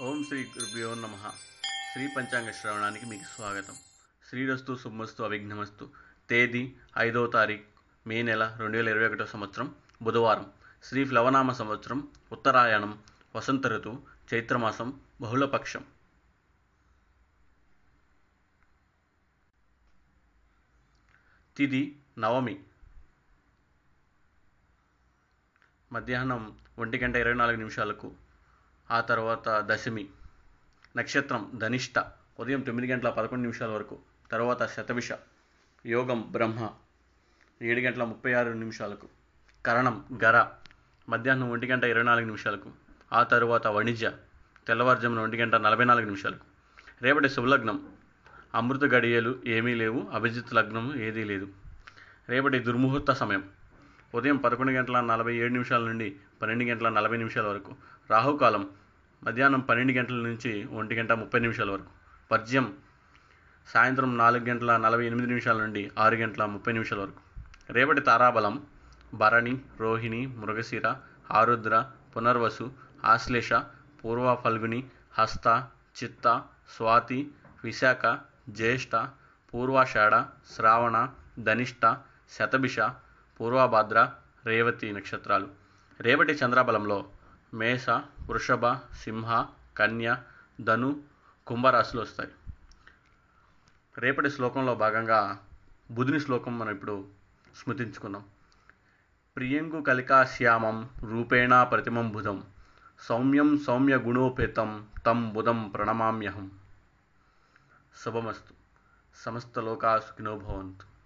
ఓం శ్రీ గురుభ్యో నమ. శ్రీ పంచాంగ శ్రవణానికి మీకు స్వాగతం. శ్రీరస్తు సుమ్మస్తు అవిఘ్నమస్తు. తేదీ ఐదవ తారీఖు మే నెల రెండు వేల ఇరవై ఒకటో సంవత్సరం బుధవారం. శ్రీ ప్లవనామ సంవత్సరం ఉత్తరాయణం వసంత ఋతు చైత్రమాసం బహుళపక్షం. తిది నవమి. మధ్యాహ్నం ఒంటి గంట ఇరవై నాలుగు నిమిషాలకు ఆ తర్వాత దశమి నక్షత్రం ధనిష్ట ఉదయం తొమ్మిది గంటల పదకొండు నిమిషాల వరకు తర్వాత శతవిష యోగం బ్రహ్మ ఏడు గంటల ముప్పై ఆరు నిమిషాలకు కరణం గర మధ్యాహ్నం ఒంటి గంట ఇరవై నాలుగు నిమిషాలకు ఆ తరువాత వణిజ్య తెల్లవారుజామున ఒంటి గంట నలభై నాలుగు నిమిషాలకు. రేపటి శుభలగ్నం అమృత గడియలు ఏమీ లేవు అభిజిత్ లగ్నం ఏదీ లేదు. రేపటి దుర్ముహూర్త సమయం ఉదయం పదకొండు గంటల నలభై ఏడు నిమిషాల నుండి పన్నెండు గంటల నలభై నిమిషాల వరకు రాహుకాలం మధ్యాహ్నం పన్నెండు గంటల నుంచి ఒంటి గంట ముప్పై నిమిషాల వరకు పద్యం సాయంత్రం నాలుగు గంటల నలభై ఎనిమిది నిమిషాల నుండి ఆరు గంటల ముప్పై నిమిషాల వరకు. రేపటి తారాబలం భరణి రోహిణి మృగశిర ఆరుద్ర పునర్వసు ఆశ్లేష పూర్వ ఫల్గుని హస్త చిత్త స్వాతి విశాఖ జ్యేష్ఠ పూర్వాషాఢ శ్రావణ ధనిష్ట శతభిష పూర్వభాద్ర రేవతి నక్షత్రాలు. రేవటి చంద్రబలంలో మేష వృషభ సింహ కన్య ధను కుంభరాశులు వస్తాయి. రేపటి శ్లోకంలో భాగంగా బుధుని శ్లోకం మనం ఇప్పుడు స్మృతించుకున్నాం ప్రియంగు కలికాశ్యామం రూపేణ ప్రతిమం బుధం. సౌమ్యం సౌమ్య గుణోపేతం తం బుధం ప్రణమామ్యహం. శుభమస్తు. సమస్త లోకా సుఖినో భవంతు.